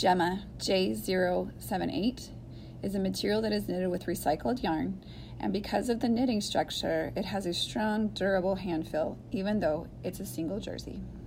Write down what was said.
Jemma J078 is a material that is knitted with recycled yarn, and because of the knitting structure, it has a strong, durable hand feel, even though it's a single jersey.